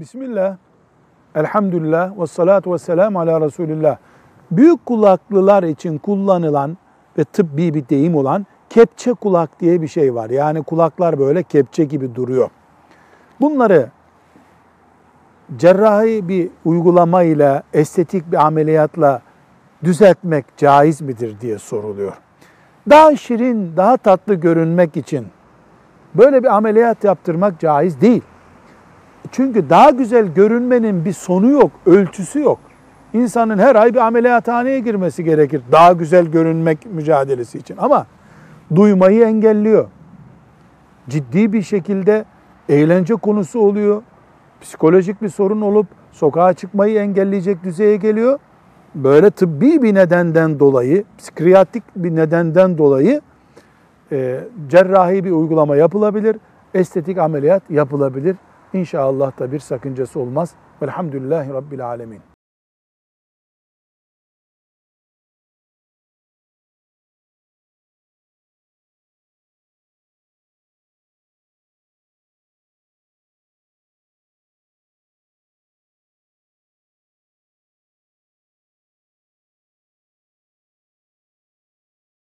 Bismillah, elhamdülillah ve salatu ve selamu ala Resulillah. Büyük kulaklılar için kullanılan ve tıbbi bir deyim olan kepçe kulak diye bir şey var. Yani kulaklar böyle kepçe gibi duruyor. Bunları cerrahi bir uygulamayla, estetik bir ameliyatla düzeltmek caiz midir diye soruluyor. Daha şirin, daha tatlı görünmek için böyle bir ameliyat yaptırmak caiz değil. Çünkü daha güzel görünmenin bir sonu yok, ölçüsü yok. İnsanın her ay bir ameliyathaneye girmesi gerekir daha güzel görünmek mücadelesi için. Ama duymayı engelliyor. Ciddi bir şekilde eğlence konusu oluyor. Psikolojik bir sorun olup sokağa çıkmayı engelleyecek düzeye geliyor. Böyle tıbbi bir nedenden dolayı, psikiyatrik bir nedenden dolayı e, cerrahi bir uygulama yapılabilir, estetik ameliyat yapılabilir. İnşallah da bir sakıncası olmaz. Velhamdülillahi Rabbil Alemin.